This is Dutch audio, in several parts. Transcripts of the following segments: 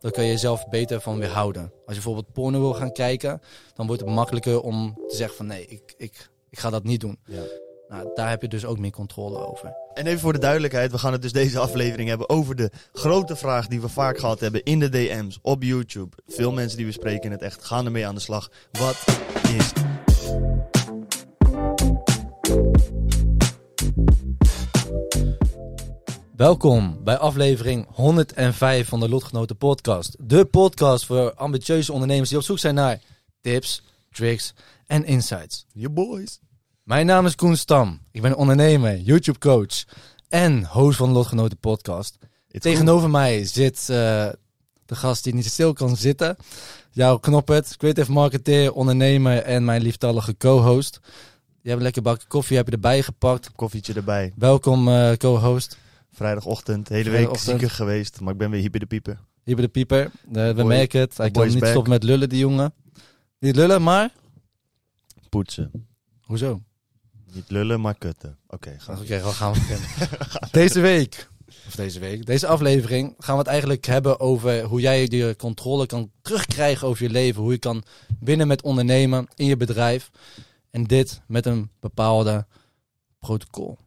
Dan kan je jezelf beter van weerhouden. Als je bijvoorbeeld porno wil gaan kijken, dan wordt het makkelijker om te zeggen van nee, ik, ik, ik ga dat niet doen. Ja. Nou, daar heb je dus ook meer controle over. En even voor de duidelijkheid, we gaan het dus deze aflevering hebben over de grote vraag die we vaak gehad hebben in de DM's, op YouTube. Veel mensen die we spreken in het echt gaan ermee aan de slag. Wat is Welkom bij aflevering 105 van de Lotgenoten Podcast. De podcast voor ambitieuze ondernemers die op zoek zijn naar tips, tricks en insights. je boys? Mijn naam is Koen Stam. Ik ben ondernemer, YouTube coach en host van de Lotgenoten Podcast. It's Tegenover mij zit eh, de gast die niet stil kan zitten. Jouw Knoppert, creative marketeer, ondernemer en mijn lieftallige co-host. Je hebt een lekker bakje koffie heb je erbij gepakt. Koffietje erbij. Welkom eh, co-host. Vrijdagochtend, hele week zieker geweest, maar ik ben weer hier bij de piepen. Hier bij de pieper. Eh, we Boy- merken het. Hij kan niet back. stoppen met lullen, die jongen. Niet lullen, maar... Poetsen. Hoezo? Niet lullen, maar kutten. Oké, ga. Oké, we gaan beginnen. deze week, of deze week, deze aflevering gaan we het eigenlijk hebben over hoe jij je controle kan terugkrijgen over je leven. Hoe je kan winnen met ondernemen in je bedrijf. En dit met een bepaalde protocol.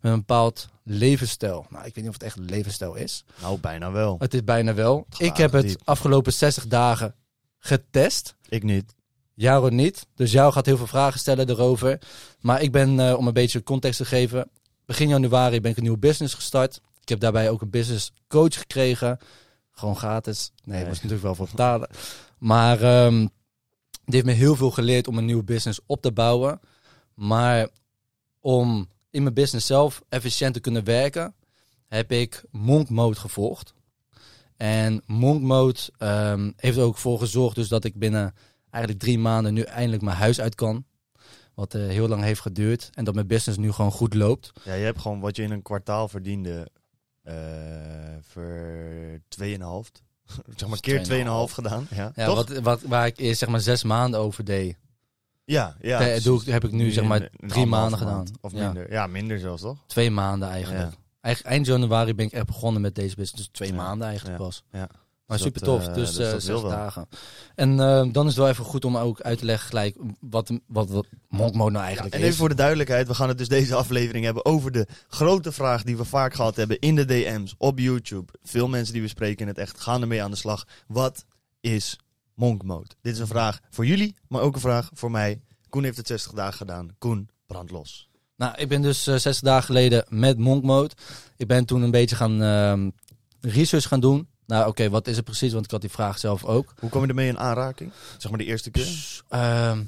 Met een bepaald levensstijl. Nou, ik weet niet of het echt een levensstijl is. Nou, bijna wel. Het is bijna wel. Ik heb het diep. afgelopen 60 dagen getest. Ik niet. Jaro niet. Dus jou gaat heel veel vragen stellen erover. Maar ik ben, eh, om een beetje context te geven, begin januari ben ik een nieuwe business gestart. Ik heb daarbij ook een business coach gekregen. Gewoon gratis. Nee, Nee. was natuurlijk wel voor betalen. Maar ehm die heeft me heel veel geleerd om een nieuwe business op te bouwen. Maar om in mijn business zelf efficiënt te kunnen werken, heb ik Monk Mode gevolgd. En Monk Mode ehm, heeft er ook voor gezorgd dus dat ik binnen eigenlijk drie maanden nu eindelijk mijn huis uit kan. Wat eh, heel lang heeft geduurd. En dat mijn business nu gewoon goed loopt. Ja, je hebt gewoon wat je in een kwartaal verdiende, eh voor 2,5. zeg maar keer 2,5 2,5 gedaan. Ja, Ja, toch? wat, wat, waar ik eerst zeg maar zes maanden over deed. Ja, ja. Doe ik- heb ik nu zeg maar drie maanden gedaan. maand. Of minder. Ja, minder zelfs toch? Twee maanden eigenlijk. Ja. Eigenlijk eind januari ben ik echt begonnen met deze business. Dus twee Ja. maanden eigenlijk pas. Ja. Maar Dus super dat, tof. eh, dus dus eh, zes dagen. En eh, dan is het wel even goed om ook uit te leggen gelijk wat, wat, wat Monk Mode nou eigenlijk En is. even voor de duidelijkheid, we gaan het dus deze aflevering hebben over de grote vraag die we vaak gehad hebben in de DM's, op YouTube. Veel mensen die we spreken in het echt gaan ermee aan de slag. Wat is Monk Mode? Dit is een vraag voor jullie, maar ook een vraag voor mij. Koen heeft het 60 dagen gedaan. Koen, brand los. Nou, ik ben dus eh, 60 dagen geleden met Monk Mode. Ik ben toen een beetje gaan ehm, research gaan doen. Nou, oké, wat is het precies? Want ik had die vraag zelf ook. Hoe kom je ermee in aanraking? Zeg maar de eerste keer. Ehm,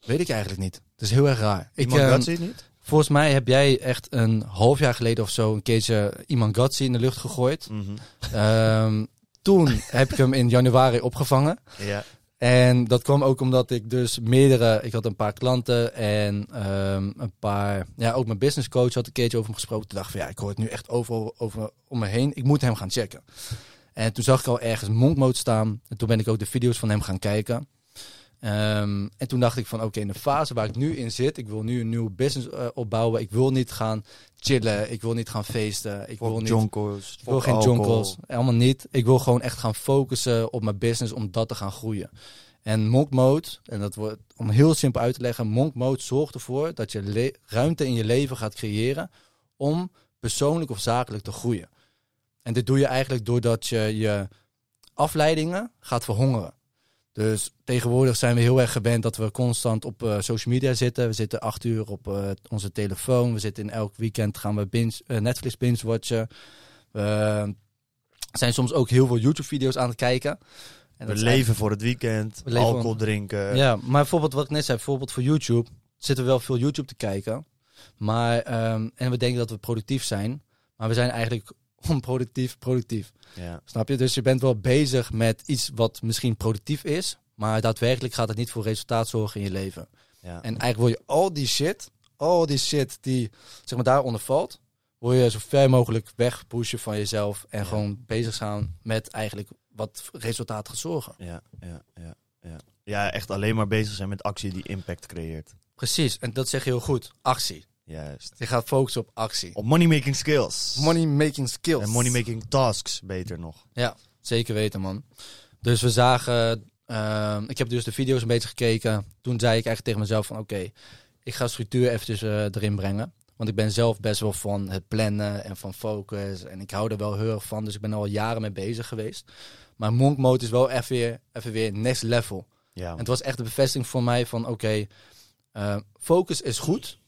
weet ik eigenlijk niet. Het is heel erg raar. Ik, Iemand ehm, gaat het niet? volgens mij heb jij echt een half jaar geleden of zo een keertje iemand Gatsi in de lucht gegooid. Mhm. Ehm, toen heb ik hem in januari opgevangen. Ja. En dat kwam ook omdat ik dus meerdere, ik had een paar klanten en ehm, een paar, ja, ook mijn business coach had een keertje over hem gesproken. Toen dacht ik van ja, ik hoor het nu echt over, over om me heen. Ik moet hem gaan checken. En toen zag ik al ergens Monk Mode staan. En toen ben ik ook de video's van hem gaan kijken. Ehm, en toen dacht ik van oké, in de fase waar ik nu in zit, ik wil nu een nieuwe business eh, opbouwen. Ik wil niet gaan chillen, ik wil niet gaan feesten, ik wil niet jonkels. ik wil geen jonkels, helemaal niet. Ik wil gewoon echt gaan focussen op mijn business om dat te gaan groeien. En Monk Mode, en dat wordt om heel simpel uit te leggen, Monk Mode zorgt ervoor dat je ruimte in je leven gaat creëren om persoonlijk of zakelijk te groeien. En dit doe je eigenlijk doordat je je afleidingen gaat verhongeren. Dus tegenwoordig zijn we heel erg gewend dat we constant op eh, social media zitten. We zitten acht uur op eh, onze telefoon. We zitten in elk weekend gaan we binge, eh, Netflix binge-watchen. We zijn soms ook heel veel YouTube-video's aan het kijken. En We leven voor het weekend, We alcohol drinken. ja, maar bijvoorbeeld wat ik net zei, bijvoorbeeld voor YouTube zitten we wel veel YouTube te kijken. Maar, ehm, en we denken dat we productief zijn. Maar we zijn eigenlijk onproductief productief. Ja. Snap je? Dus je bent wel bezig met iets wat misschien productief is, maar daadwerkelijk gaat het niet voor resultaat zorgen in je leven. Ja. En eigenlijk wil je al die shit, al die shit die zeg maar daaronder valt, wil je zo ver mogelijk wegpushen van jezelf en Ja. gewoon bezig gaan met eigenlijk wat resultaat gaat zorgen. Ja, ja, ja, ja. Ja, echt alleen maar bezig zijn met actie die impact creëert. Precies, en dat zeg je heel goed. Actie. Juist. Je gaat focussen op actie. Op money making skills. Money making skills. En money making tasks, beter nog. Ja, zeker weten, man. Dus we zagen, ehm, ik heb dus de video's een beetje gekeken. Toen zei ik eigenlijk tegen mezelf van, oké, ik ga structuur eventjes eh, erin brengen. Want ik ben zelf best wel van het plannen en van focus. En ik hou er wel heel erg van, dus ik ben er al jaren mee bezig geweest. Maar Monk Mode is wel even weer, even weer next level. Ja, En het was echt de bevestiging voor mij van, oké, eh, focus is goed.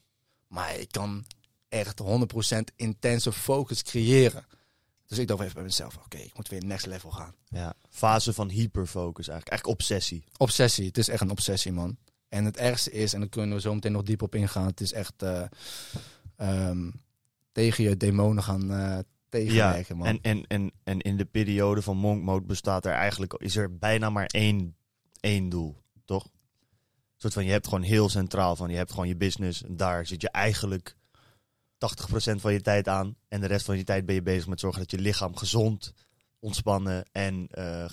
Maar ik kan echt 100% intense focus creëren. Dus ik dacht even bij mezelf, oké, ik moet weer next level gaan. ja. Fase van hyperfocus eigenlijk. Eigenlijk obsessie. Obsessie, het is echt een obsessie, man. En het ergste is, en daar kunnen we zo meteen nog diep op ingaan, het is echt eh, ehm, tegen je demonen gaan eh tegenwerken, man. En, en, en, en in de periode van monk mode bestaat er eigenlijk, is er bijna maar één, één doel, soort van, je hebt gewoon heel centraal van, je hebt gewoon je business. En daar zit je eigenlijk 80% van je tijd aan. En de rest van je tijd ben je bezig met zorgen dat je lichaam gezond, ontspannen en eh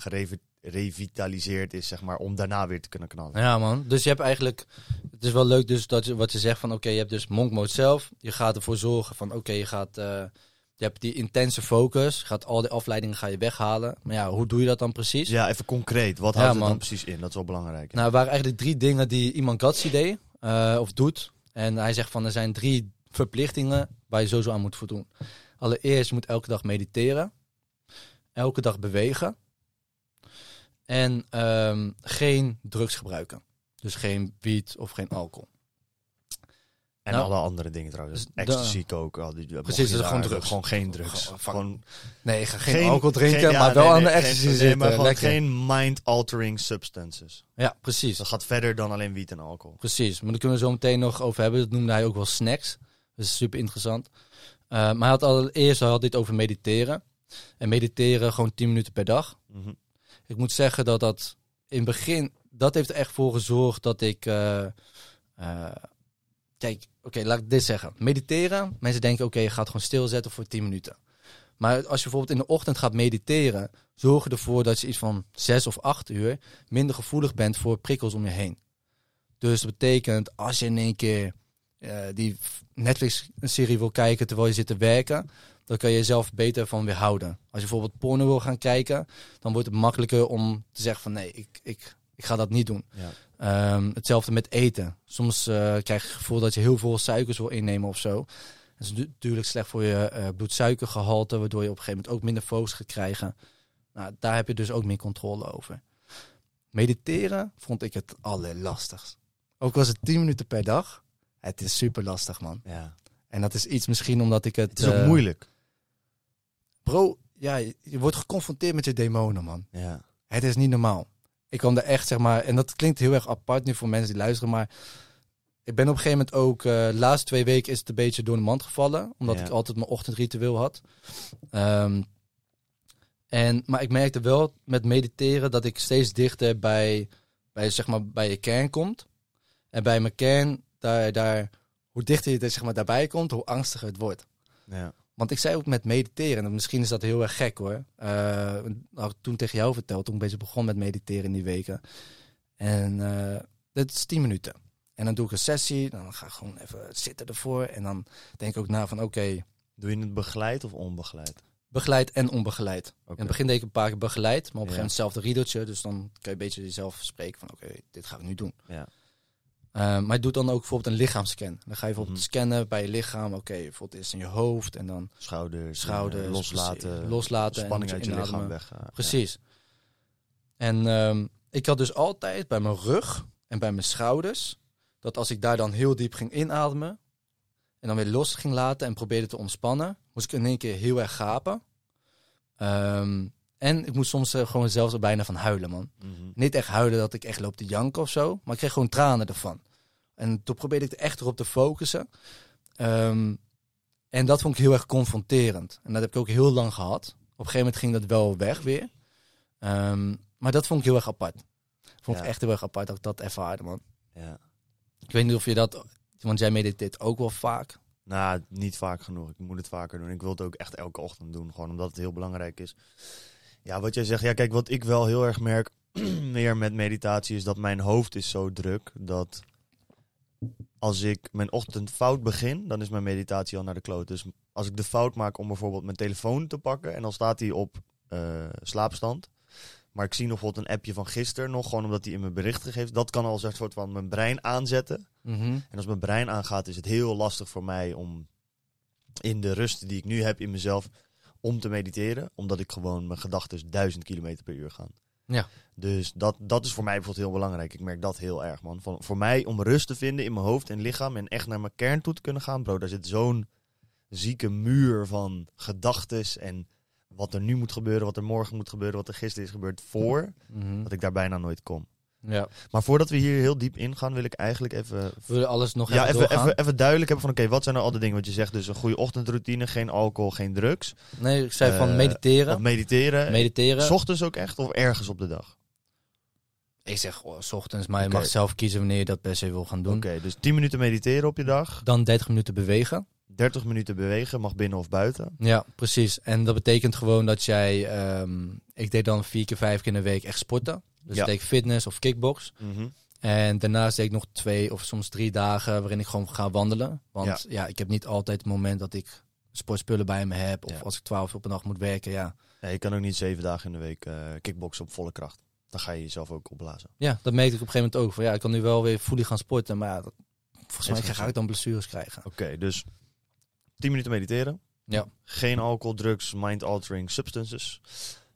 gerevitaliseerd is, zeg maar, om daarna weer te kunnen knallen. Ja, man. Dus je hebt eigenlijk. Het is wel leuk, dus dat je, wat je zegt van oké, je hebt dus monk mode zelf. Je gaat ervoor zorgen van oké, je gaat. eh, je hebt die intense focus. Gaat al die afleidingen ga je weghalen. Maar ja, hoe doe je dat dan precies? Ja, even concreet. Wat Ja, houdt het man. dan precies in? Dat is wel belangrijk. Nou, waren eigenlijk drie dingen die iemand Gatsi deed eh, of doet. En hij zegt van er zijn drie verplichtingen waar je sowieso aan moet voldoen. Allereerst, je moet elke dag mediteren. Elke dag bewegen. En ehm, geen drugs gebruiken. Dus geen wiet of geen alcohol. En Nou, alle andere dingen trouwens. dus Ecstasy, koken. Al die, Precies, je dat is gewoon drugs. Gewoon geen drugs. Gewoon- Gewoon Nee, ga geen, alcohol drinken, geen- ja, maar wel nee, aan de ecstasy geen, nee, zitten. maar gewoon geen mind-altering substances. Ja, precies. Dat gaat verder dan alleen wiet en alcohol. Precies, maar daar kunnen we zo meteen nog over hebben. Dat noemde hij ook wel snacks. Dat is super interessant. Eh, maar hij had allereerst hij had dit over mediteren. En mediteren gewoon 10 minuten per dag. Mhm. Ik moet zeggen dat dat in het begin, dat heeft er echt voor gezorgd dat ik. eh, eh, kijk, oké, laat ik dit zeggen. Mediteren, mensen denken, oké, je gaat gewoon stilzetten voor 10 minuten. Maar als je bijvoorbeeld in de ochtend gaat mediteren, zorg ervoor dat je iets van 6 of 8 uur minder gevoelig bent voor prikkels om je heen. Dus dat betekent, als je in één keer eh, die Netflix-serie wil kijken terwijl je zit te werken, dan kan je jezelf beter van weerhouden. Als je bijvoorbeeld porno wil gaan kijken, dan wordt het makkelijker om te zeggen van nee, ik, ik, ik ga dat niet doen. Ja. Ehm, hetzelfde met eten. Soms eh, krijg je het gevoel dat je heel veel suikers wil innemen of zo. Dat is natuurlijk slecht voor je eh, bloedsuikergehalte, waardoor je op een gegeven moment ook minder focus gaat krijgen. Nou, daar heb je dus ook meer controle over. Mediteren vond ik het allerlastigst. Ook was het 10 minuten per dag. Het is super lastig, man. ja. En dat is iets misschien omdat ik het... Het is ook eh, moeilijk. Bro, ja, je, je wordt geconfronteerd met je demonen, man. Ja. Het is niet normaal. Ik kwam er echt, zeg maar, en dat klinkt heel erg apart nu voor mensen die luisteren, maar ik ben op een gegeven moment ook, eh, de laatste twee weken is het een beetje door de mand gevallen, omdat Ja. ik altijd mijn ochtendritueel had. Ehm, en, maar ik merkte wel met mediteren dat ik steeds dichter bij, bij, zeg maar, bij je kern komt. En bij mijn kern, daar, daar, hoe dichter je er, zeg maar, daarbij komt, hoe angstiger het wordt. Ja. Want ik zei ook met mediteren, en misschien is dat heel erg gek hoor. Eh had ik toen tegen jou verteld, toen ik een beetje begon met mediteren in die weken. En eh dit is 10 minuten. En dan doe ik een sessie, dan ga ik gewoon even zitten ervoor. En dan denk ik ook na van oké, Doe je het begeleid of onbegeleid? begeleid en onbegeleid. Oké. In het begin deed ik een paar keer begeleid, maar op een Ja. gegeven moment hetzelfde riedeltje. Dus dan kan je een beetje jezelf spreken van oké, dit gaan we nu doen. Ja. Eh, maar je doet dan ook bijvoorbeeld een lichaamscan. Dan ga je bijvoorbeeld Mhm. scannen bij je lichaam. Oké, bijvoorbeeld eerst in je hoofd en dan Schouders. schouders. eh, loslaten. precies, loslaten. Spanning uit je inademen. lichaam weg. ja. Precies. En ehm, ik had dus altijd bij mijn rug en bij mijn schouders, dat als ik daar dan heel diep ging inademen en dan weer los ging laten en probeerde te ontspannen, moest ik in één keer heel erg gapen. Ehm, en ik moest soms eh, gewoon zelfs er bijna van huilen, man. Mhm. Niet echt huilen dat ik echt loop te janken of zo, maar ik kreeg gewoon tranen ervan. En toen probeerde ik er echt erop te focussen. Ehm, En dat vond ik heel erg confronterend. En dat heb ik ook heel lang gehad. Op een gegeven moment ging dat wel weg weer. Ehm, maar dat vond ik heel erg apart. Vond ik Ja. echt heel erg apart dat ik dat ervaarde, man. Ja. Ik weet niet of je dat... Want jij mediteert ook wel vaak. Nou, niet vaak genoeg. Ik moet het vaker doen. Ik wil het ook echt elke ochtend doen. Gewoon omdat het heel belangrijk is. Ja, wat jij zegt. Ja, kijk, wat ik wel heel erg merk meer met meditatie is dat mijn hoofd is zo druk dat als ik mijn ochtend fout begin, dan is mijn meditatie al naar de kloot. Dus als ik de fout maak om bijvoorbeeld mijn telefoon te pakken en dan staat hij op eh, slaapstand. Maar ik zie nog bijvoorbeeld een appje van gisteren nog, gewoon omdat hij in mijn berichten geeft. Dat kan al zo'n soort van mijn brein aanzetten. Mhm. En als mijn brein aangaat, is het heel lastig voor mij om in de rust die ik nu heb in mezelf om te mediteren. Omdat ik gewoon mijn gedachten duizend kilometer per uur gaan. Ja. Dus dat, dat is voor mij bijvoorbeeld heel belangrijk. Ik merk dat heel erg, man. Van, voor mij om rust te vinden in mijn hoofd en lichaam en echt naar mijn kern toe te kunnen gaan, bro. Daar zit zo'n zieke muur van gedachtes en wat er nu moet gebeuren, wat er morgen moet gebeuren, wat er gisteren is gebeurd voor, Mhm. dat ik daar bijna nooit kom. Ja. Maar voordat we hier heel diep ingaan, wil ik eigenlijk even Wil je alles nog ja, even even, even, even duidelijk hebben van oké, wat zijn nou al de dingen wat je zegt? Dus een goede ochtendroutine, geen alcohol, geen drugs. Nee, ik zei van Eh, mediteren. Of mediteren. mediteren. S ochtends ook echt of ergens op de dag? Ik zeg oh, s ochtends, maar je mag zelf kiezen wanneer je dat per se wil gaan doen. Oké, dus 10 minuten mediteren op je dag. Dan 30 minuten bewegen. 30 minuten bewegen, mag binnen of buiten. Ja, precies. En dat betekent gewoon dat jij... ehm, ik deed dan vier keer, vijf keer in de week echt sporten. Dus Ja. deed ik fitness of kickbox. En daarnaast deed ik nog twee of soms drie dagen waarin ik gewoon ga wandelen. Want ja, ik heb niet altijd het moment dat ik sportspullen bij me heb. Of Ja. als ik twaalf uur op een dag moet werken, ja. Ja, je kan ook niet zeven dagen in de week eh kickboksen op volle kracht. Dan ga je jezelf ook opblazen. Ja, dat merkte ik op een gegeven moment ook. Van, ja, ik kan nu wel weer fully gaan sporten, maar ja, dat, volgens mij ga ik dan blessures krijgen. Oké, dus 10 minuten mediteren. Ja. Geen alcohol, drugs, mind-altering substances.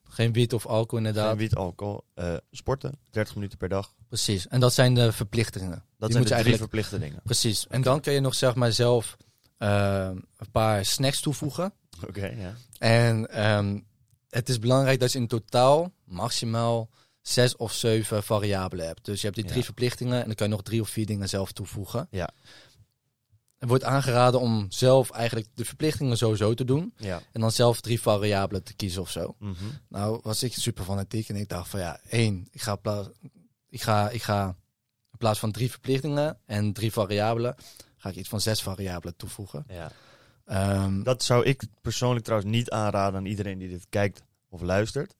Geen wiet of alcohol inderdaad. Geen wiet, alcohol. eh, sporten, 30 minuten per dag. Precies. En dat zijn de verplichtingen. Dat Die zijn de drie eigenlijk verplichte dingen. Precies. En dan kun je nog zeg maar zelf eh, een paar snacks toevoegen. Oké, ja. En ehm, het is belangrijk dat je in totaal maximaal zes of zeven variabelen hebt. Dus je hebt die drie Ja. verplichtingen en dan kan je nog drie of vier dingen zelf toevoegen. Ja. Er wordt aangeraden om zelf eigenlijk de verplichtingen sowieso te doen. Ja. En dan zelf drie variabelen te kiezen of zo. Mhm. Nou was ik super fanatiek en ik dacht van ja, één, ik ga, ik ga, ik ga in plaats van drie verplichtingen en drie variabelen, ga ik iets van zes variabelen toevoegen. ja. Ehm, Dat zou ik persoonlijk trouwens niet aanraden aan iedereen die dit kijkt of luistert.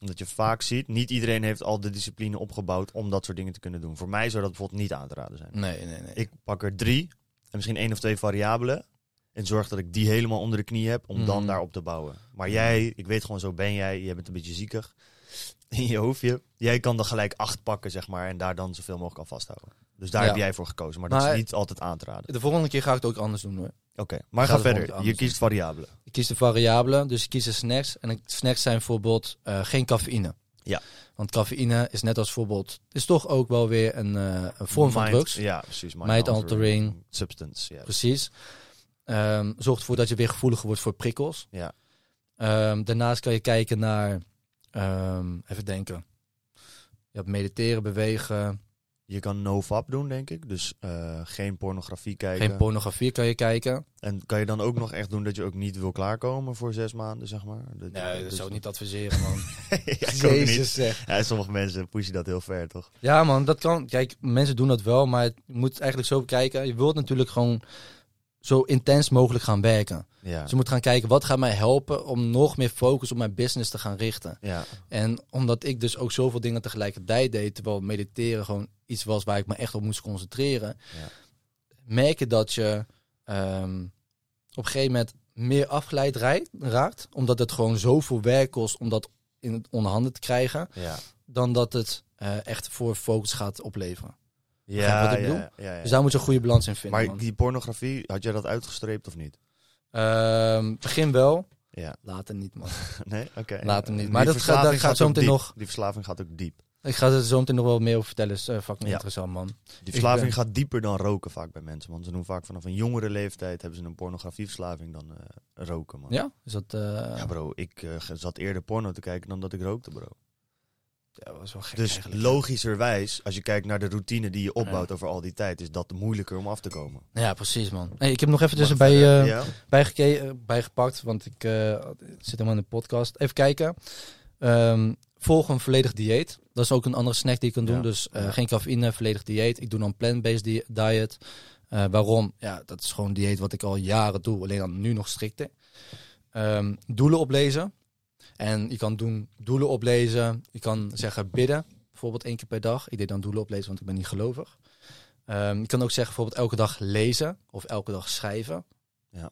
Omdat je vaak ziet, niet iedereen heeft al de discipline opgebouwd om dat soort dingen te kunnen doen. Voor mij zou dat bijvoorbeeld niet aan te raden zijn. nee, nee, nee. Ik pak er drie misschien één of twee variabelen. En zorg dat ik die helemaal onder de knie heb om dan Mhm. daarop te bouwen. Maar jij, ik weet gewoon zo ben jij, je bent een beetje ziekig in je hoofdje. Jij kan dan gelijk acht pakken, zeg maar, en daar dan zoveel mogelijk aan vasthouden. Dus daar Ja. heb jij voor gekozen. Maar dat is niet altijd aan te raden. De volgende keer ga ik het ook anders doen hoor. Oké, maar Ga verder. Je kiest variabelen. Ik kies de variabelen, dus ik kies de snacks. En snacks zijn bijvoorbeeld eh, geen cafeïne. Ja. Want cafeïne is net als bijvoorbeeld, is toch ook wel weer een, eh, een vorm van Mind- drugs. Ja, precies. Mind altering. Substance, ja. Precies. Ehm, zorgt ervoor dat je weer gevoeliger wordt voor prikkels. Ja. Ehm, daarnaast kan je kijken naar, ehm, even denken. Je hebt mediteren, bewegen, Je kan no-fap doen, denk ik. Dus eh, geen pornografie kijken. geen pornografie kan je kijken. en kan je dan ook nog echt doen dat je ook niet wil klaarkomen voor zes maanden, zeg maar? Dat Nee, dat dus- zou ik niet adviseren, man. ja, niet. Jezus zeg. Ja, sommige mensen pushen dat heel ver, toch? Ja, man, dat kan. Kijk, mensen doen dat wel, maar je moet eigenlijk zo bekijken. Je wilt natuurlijk gewoon zo intens mogelijk gaan werken. Ja. Dus je moet gaan kijken, wat gaat mij helpen om nog meer focus op mijn business te gaan richten. ja. En omdat ik dus ook zoveel dingen tegelijkertijd deed, terwijl mediteren gewoon iets was waar ik me echt op moest concentreren, Ja. merk je dat je ehm, op een gegeven moment meer afgeleid raakt, omdat het gewoon zoveel werk kost om dat in het onderhanden te krijgen, dan dat het eh, echt voor focus gaat opleveren. Ja, wat ik ja, bedoel? ja, ja. Dus daar moet je een goede balans in vinden. Maar man. die pornografie, had jij dat uitgestreept of niet? Ehm, begin wel, Ja. later niet, man. Nee? Oké. Later niet. Die Maar dat gaat- dat gaat zo meteen nog- Die verslaving gaat ook diep. Ik ga er zo meteen nog wel meer over vertellen. Is uh, fucking interessant, man. Die verslaving ben- gaat dieper dan roken vaak bij mensen. Want ze doen vaak vanaf een jongere leeftijd hebben ze een pornografieverslaving dan eh, roken, man. Ja? Is dat... eh, Ja, bro, ik zat eerder porno te kijken dan dat ik rookte, bro. Ja, dat was wel gek Dus eigenlijk. logischerwijs, als je kijkt naar de routine die je opbouwt over al die tijd, is dat moeilijker om af te komen. Ja, precies man. Hey, ik heb nog even ja? bijgeke- eh, bijgepakt, want ik eh, zit helemaal in de podcast. Even kijken. Ehm, volg een volledig dieet. Dat is ook een andere snack die je kan doen. Ja. Dus eh, geen cafeïne, volledig dieet. Ik doe dan plant-based di- diet. Eh, waarom? Ja, dat is gewoon een dieet wat ik al jaren doe. Alleen dan nu nog strikter. Ehm, doelen oplezen. En je kan doen doelen oplezen. Je kan zeggen bidden. Bijvoorbeeld één keer per dag. Ik deed dan doelen oplezen, want ik ben niet gelovig. Ehm, je kan ook zeggen bijvoorbeeld elke dag lezen. Of elke dag schrijven. Ja.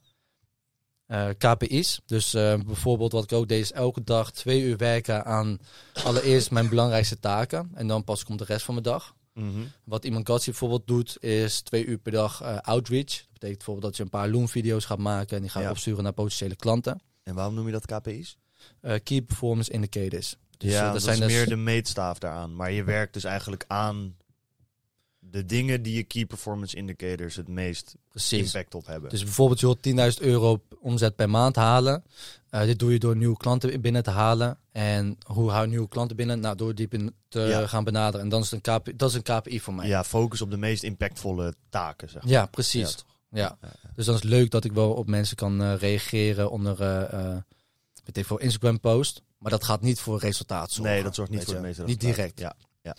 Eh, KPI's. Dus eh, bijvoorbeeld wat ik ook deed is elke dag twee uur werken aan allereerst mijn belangrijkste taken. En dan pas komt de rest van mijn dag. Mhm. Wat iemand Katsi bijvoorbeeld doet is twee uur per dag eh, outreach. Dat betekent bijvoorbeeld dat je een paar Loom-video's gaat maken en die gaat Ja. opsturen naar potentiële klanten. En waarom noem je dat KPI's? Eh, key Performance Indicators. Dus, eh, ja, dat dat, zijn is dus- meer de meetstaaf daaraan. Maar je werkt dus eigenlijk aan de dingen die je key performance indicators het meest Precies. impact op hebben. Dus bijvoorbeeld je wilt 10.000 euro omzet per maand halen. Eh, dit doe je door nieuwe klanten binnen te halen. En hoe hou je nieuwe klanten binnen? Nou, door die binnen te Ja. gaan benaderen. En dan is het een KPI, dat is een KPI voor mij. ja, focus op de meest impactvolle taken, zeg maar. Ja, precies. Ja, dus dan is het leuk dat ik wel op mensen kan eh, reageren onder eh eh, weet ik veel, Instagram post. Maar dat gaat niet voor resultaat zorgen. Nee, dat zorgt niet voor de meeste Niet direct. Ja.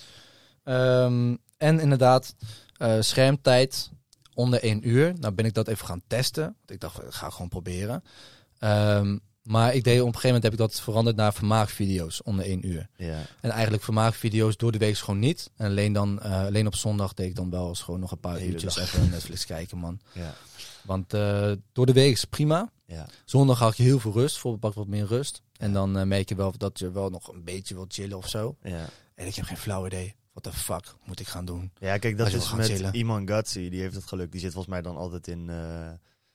Ehm, en inderdaad, eh, schermtijd onder één uur. Nou ben ik dat even gaan testen. Ik dacht, ik ga gewoon proberen. Ehm, maar ik deed op een gegeven moment heb ik dat veranderd naar vermaakvideo's onder één uur. Ja. En eigenlijk vermaakvideo's door de week gewoon niet. En alleen, dan, eh, alleen op zondag deed ik dan wel eens gewoon nog een paar uurtjes dag. even Netflix kijken, man. Ja. Want eh, door de week is het prima. Ja. Zondag had je heel veel rust, bijvoorbeeld pak wat meer rust. En dan eh, merk je wel dat je wel nog een beetje wil chillen of zo. Ja. En ik heb geen flauw idee. Wat de fuck moet ik gaan doen? ja, kijk, dat is met chillen. Iman Gatsi. Die heeft het geluk. Die zit volgens mij dan altijd in... eh,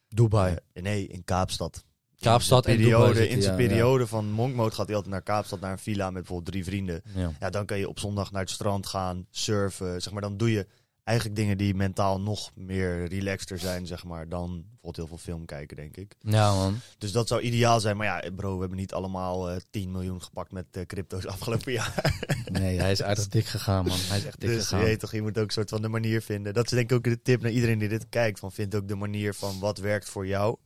Dubai. eh, nee, in Kaapstad. Kaapstad in en periode, in zijn ja, periode van Monkmode gaat hij altijd naar Kaapstad, naar een villa met bijvoorbeeld drie vrienden. ja. Ja, dan kan je op zondag naar het strand gaan, surfen. Zeg maar, dan doe je eigenlijk dingen die mentaal nog meer relaxter zijn, zeg maar, dan bijvoorbeeld heel veel film kijken, denk ik. ja, man. Dus dat zou ideaal zijn. Maar ja, bro, we hebben niet allemaal eh 10 miljoen gepakt met eh, crypto's afgelopen jaar. Nee, hij is aardig dik gegaan, man. Hij is echt dik Dus je gegaan. weet toch, je moet ook een soort van de manier vinden. Dat is denk ik ook de tip naar iedereen die dit kijkt. Van vind ook de manier van wat werkt voor jou.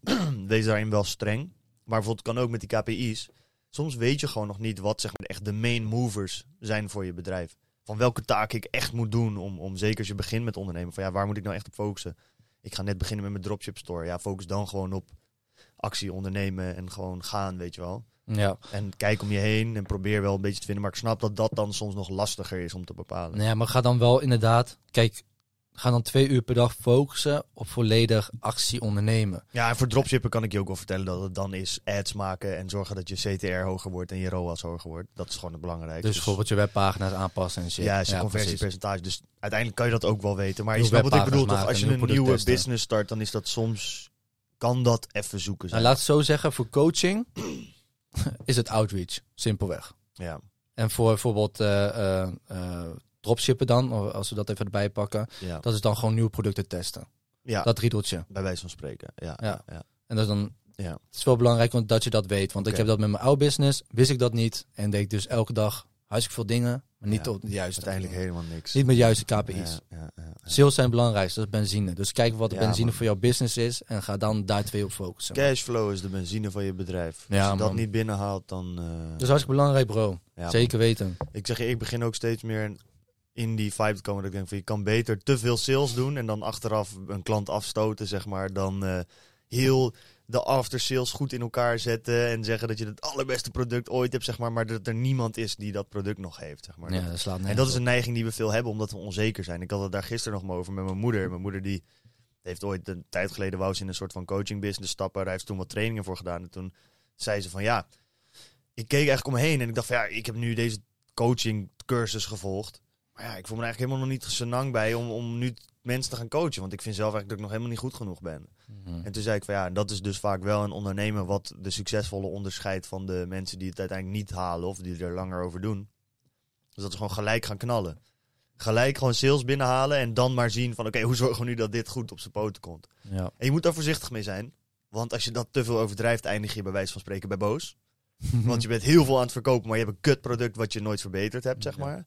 Wees daarin wel streng. Maar bijvoorbeeld kan ook met die KPI's. Soms weet je gewoon nog niet wat zeg maar, echt de main movers zijn voor je bedrijf. Van welke taken ik echt moet doen om, om zeker als je begint met ondernemen. Van ja, waar moet ik nou echt op focussen? Ik ga net beginnen met mijn dropship store. Ja, focus dan gewoon op actie ondernemen en gewoon gaan, weet je wel. Ja. En kijk om je heen en probeer wel een beetje te vinden. Maar ik snap dat dat dan soms nog lastiger is om te bepalen. Nee, maar ga dan wel inderdaad... Kijk, ga dan twee uur per dag focussen op volledig actie ondernemen. Ja, en voor dropshippen kan ik je ook wel vertellen dat het dan is ads maken en zorgen dat je CTR hoger wordt en je ROAS hoger wordt. Dat is gewoon het belangrijkste. Dus bijvoorbeeld je webpagina's aanpassen en shit. ja, is je conversiepercentage. Dus uiteindelijk kan je dat ook wel weten. Maar je snapt wat ik bedoel toch? Als je een nieuw nieuwe testen. business start, dan is dat soms... Kan dat even zoeken Nou, zijn. laat het zo zeggen, voor coaching is het outreach, simpelweg. Ja, En voor bijvoorbeeld eh, eh, eh, dropshippen dan, of als we dat even erbij pakken, ja. dat is dan gewoon nieuwe producten testen. ja Dat riedeltje. bij wijze van spreken. Ja, Ja. ja. En dat is dan, Ja. het is wel belangrijk want dat je dat weet. Want ik heb dat met mijn oude business, wist ik dat niet. En deed ik dus elke dag hartstikke veel dingen, maar niet op de juiste Uiteindelijk helemaal niks. Niet met juiste KPI's. Ja, ja, ja, ja. Sales zijn belangrijk, dat is benzine. Dus kijk wat de benzine man. voor jouw business is en ga dan daar twee op focussen. Cashflow is de benzine van je bedrijf. Ja, Als je dat man. niet binnenhaalt, dan... eh, Dat is hartstikke belangrijk, bro. Zeker weten. Ik zeg je, ik begin ook steeds meer in die vibe te komen. Dat ik denk van je kan beter te veel sales doen en dan achteraf een klant afstoten, zeg maar. Dan eh, heel de after sales goed in elkaar zetten en zeggen dat je het allerbeste product ooit hebt, zeg maar. Maar dat er niemand is die dat product nog heeft, zeg maar. Ja, dat slaat en dat is een neiging die we veel hebben, omdat we onzeker zijn. Ik had het daar gisteren nog maar over met mijn moeder. Mijn moeder die heeft ooit een tijd geleden wou ze in een soort van coaching business stappen. Daar heeft ze toen wat trainingen voor gedaan. En toen zei ze van ja, ik keek eigenlijk omheen en ik dacht van ja, ik heb nu deze coaching cursus gevolgd. Maar ja, ik voel me eigenlijk helemaal nog niet senang bij om, om nu mensen te gaan coachen. Want ik vind zelf eigenlijk dat ik nog helemaal niet goed genoeg ben. Mhm. En toen zei ik van ja, dat is dus vaak wel een ondernemer wat de succesvolle onderscheidt van de mensen die het uiteindelijk niet halen of die er langer over doen. Dus dat is gewoon gelijk gaan knallen. Gelijk gewoon sales binnenhalen en dan maar zien van oké, hoe zorgen we nu dat dit goed op zijn poten komt. Ja. En je moet daar voorzichtig mee zijn. Want als je dat te veel overdrijft, eindig je bij wijze van spreken bij boos. Want je bent heel veel aan het verkopen, maar je hebt een kut product wat je nooit verbeterd hebt, zeg Ja.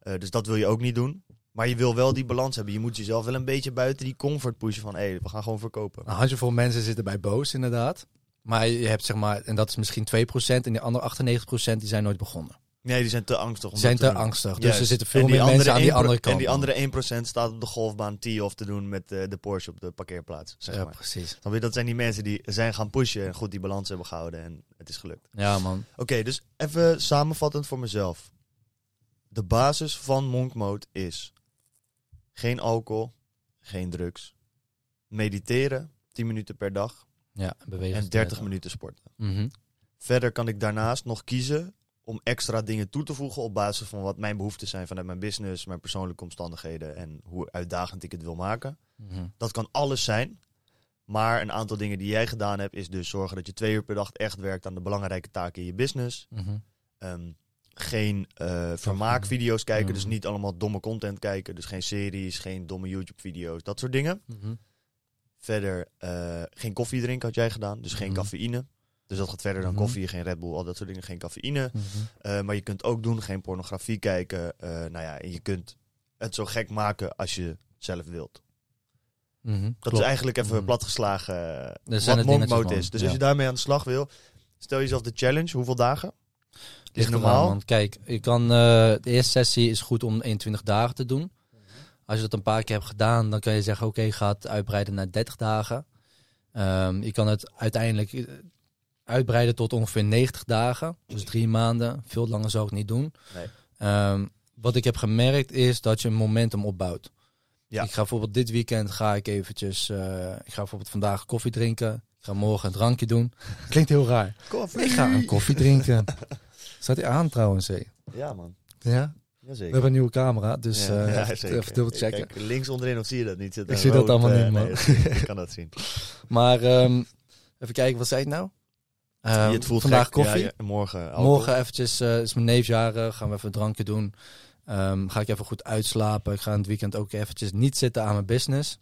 Eh, dus dat wil je ook niet doen. Maar je wil wel die balans hebben. Je moet jezelf wel een beetje buiten die comfort pushen van... hé, we gaan gewoon verkopen. Een handjevol mensen zitten bij boos, inderdaad. Maar je hebt zeg maar, en dat is misschien 2%, en die andere 98% die zijn nooit begonnen. Nee, die zijn te angstig. om zijn te angstig. Dus Juist. er zitten veel meer mensen aan die 1% andere kant. En die andere 1% staat op de golfbaan tee-off te doen met eh, de Porsche op de parkeerplaats, zeg Ja, maar. precies. Snap je? Dat zijn die mensen die zijn gaan pushen en goed die balans hebben gehouden en het is gelukt. Ja, man. Oké, dus even samenvattend voor mezelf. De basis van Monk Mode is geen alcohol, geen drugs, mediteren 10 minuten per dag Ja, en 30 minuten sporten. Mhm. Verder kan ik daarnaast nog kiezen om extra dingen toe te voegen op basis van wat mijn behoeften zijn vanuit mijn business, mijn persoonlijke omstandigheden en hoe uitdagend ik het wil maken. Mhm. Dat kan alles zijn. Maar een aantal dingen die jij gedaan hebt, is dus zorgen dat je twee uur per dag echt werkt aan de belangrijke taken in je business. Mhm. Ehm, geen eh, vermaakvideo's kijken, dus niet allemaal domme content kijken. Dus geen series, geen domme YouTube-video's, dat soort dingen. Mhm. Verder eh, geen koffie drinken had jij gedaan, dus geen Mhm. cafeïne. Dus dat gaat verder dan Mhm. koffie, geen Red Bull, al dat soort dingen, geen cafeïne. Eh, maar je kunt ook doen, geen pornografie kijken. Nou ja, en je kunt het zo gek maken als je zelf wilt. Dat Klopt. is eigenlijk even platgeslagen wat monk mode is. Dus ja. als je daarmee aan de slag wil, stel jezelf de challenge. Hoeveel dagen? Is eraan, normaal? man. Kijk, je kan, eh, de eerste sessie is goed om 21 dagen te doen. Als je dat een paar keer hebt gedaan, dan kan je zeggen, oké, ga het uitbreiden naar 30 dagen. Ehm, je kan het uiteindelijk eh, uitbreiden tot ongeveer 90 dagen. Dus drie maanden. Veel langer zou ik niet doen. Nee. Ehm, wat ik heb gemerkt is dat je een momentum opbouwt. Ja. Ik ga bijvoorbeeld dit weekend ga ik eventjes, eh, ik ga bijvoorbeeld vandaag koffie drinken. Ik ga morgen een drankje doen. Klinkt heel raar. Koffie. Ik ga een koffie drinken. Staat hij aan trouwens, hé? Ja, man. Ja? We Jazeker. hebben een nieuwe camera, dus ja, eh, ja, even, zeker. even dubbel checken. Kijk, links onderin, of zie je dat niet? Zit Ik zie dat allemaal eh, niet, man. nee, ik. kan dat zien. Maar ehm, even kijken, wat zei ik nou? Ehm, het voelt vandaag gek. koffie. Ja, ja, morgen alcohol. Morgen eventjes, eh, is mijn neef jarig, gaan we even een drankje doen. Ehm, ga ik even goed uitslapen. Ik ga in het weekend ook eventjes niet zitten aan mijn business.